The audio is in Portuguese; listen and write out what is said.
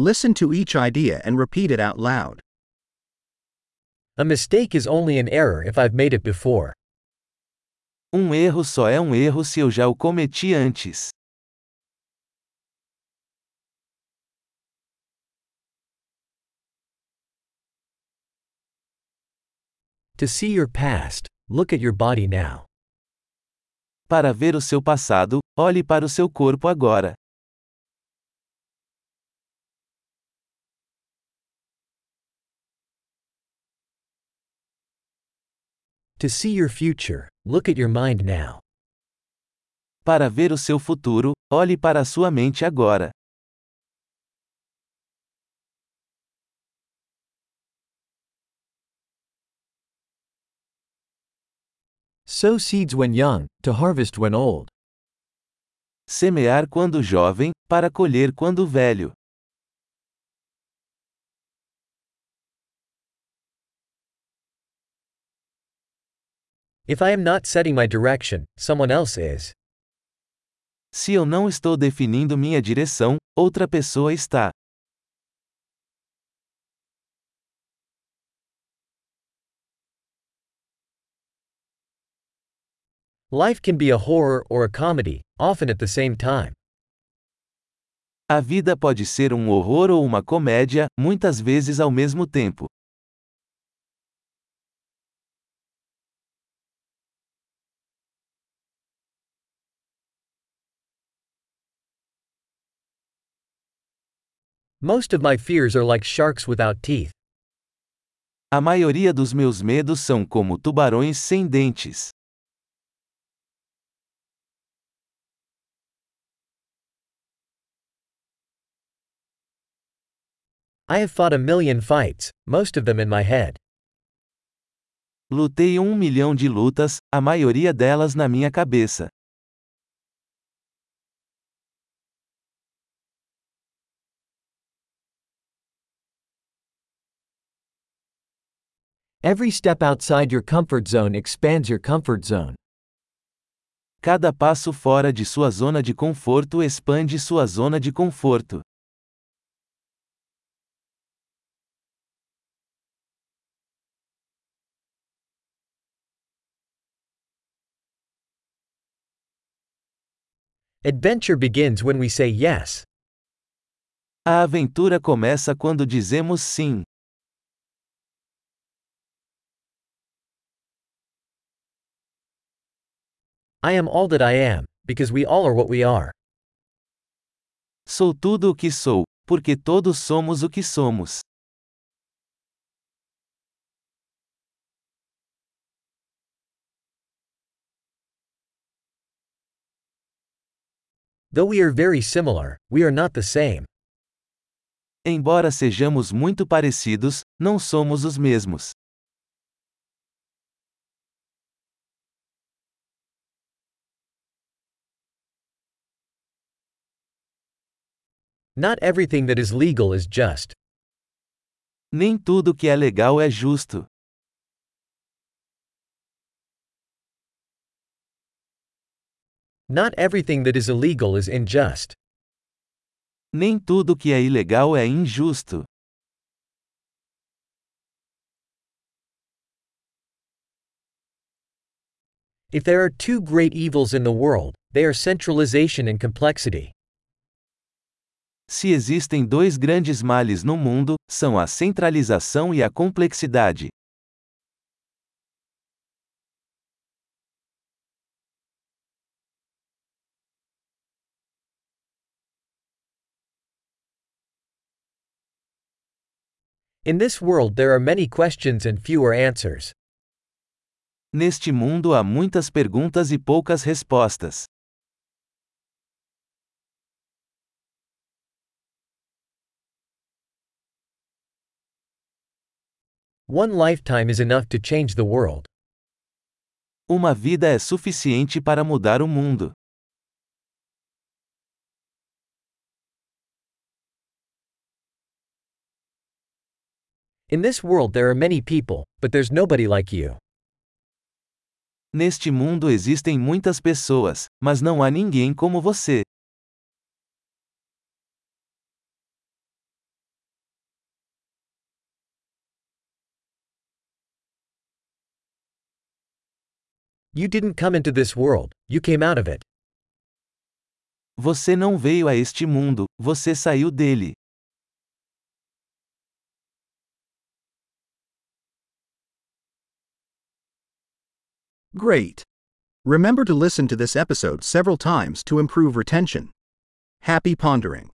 Listen to each idea and repeat it out loud. A mistake is only an error if I've made it before. Um erro só é um erro se eu já o cometi antes. To see your past, look at your body now. Para ver o seu passado, olhe para o seu corpo agora. To see your future, look at your mind now. Para ver o seu futuro, olhe para a sua mente agora. Sow seeds when young, to harvest when old. Semear quando jovem, para colher quando velho. If I am not setting my direction, someone else is. Se eu não estou definindo minha direção, outra pessoa está. Life can be a horror or a comedy, often at the same time. A vida pode ser um horror ou uma comédia, muitas vezes ao mesmo tempo. Most of my fears are like sharks without teeth. A maioria dos meus medos são como tubarões sem dentes. I have fought a million fights, most of them in my head. Lutei um milhão de lutas, a maioria delas na minha cabeça. Every step outside your comfort zone expands your comfort zone. Cada passo fora de sua zona de conforto expande sua zona de conforto. Adventure begins when we say yes. A aventura começa quando dizemos sim. I am all that I am, because we all are what we are. Sou tudo o que sou, porque todos somos o que somos. Though we are very similar, we are not the same. Embora sejamos muito parecidos, não somos os mesmos. Not everything that is legal is just. Nem tudo que é legal é justo. Not everything that is illegal is unjust. Nem tudo que é ilegal é injusto. If there are two great evils in the world, they are centralization and complexity. Se existem dois grandes males no mundo, são a centralização e a complexidade. In this world, there are many questions and fewer answers. Neste mundo há muitas perguntas e poucas respostas. One lifetime is enough to change the world. Uma vida é suficiente para mudar o mundo. In this world, there are many people, but there's nobody like you. Neste mundo existem muitas pessoas, mas não há ninguém como você. You didn't come into this world, you came out of it. Você não veio a este mundo, você saiu dele. Great! Remember to listen to this episode several times to improve retention. Happy pondering!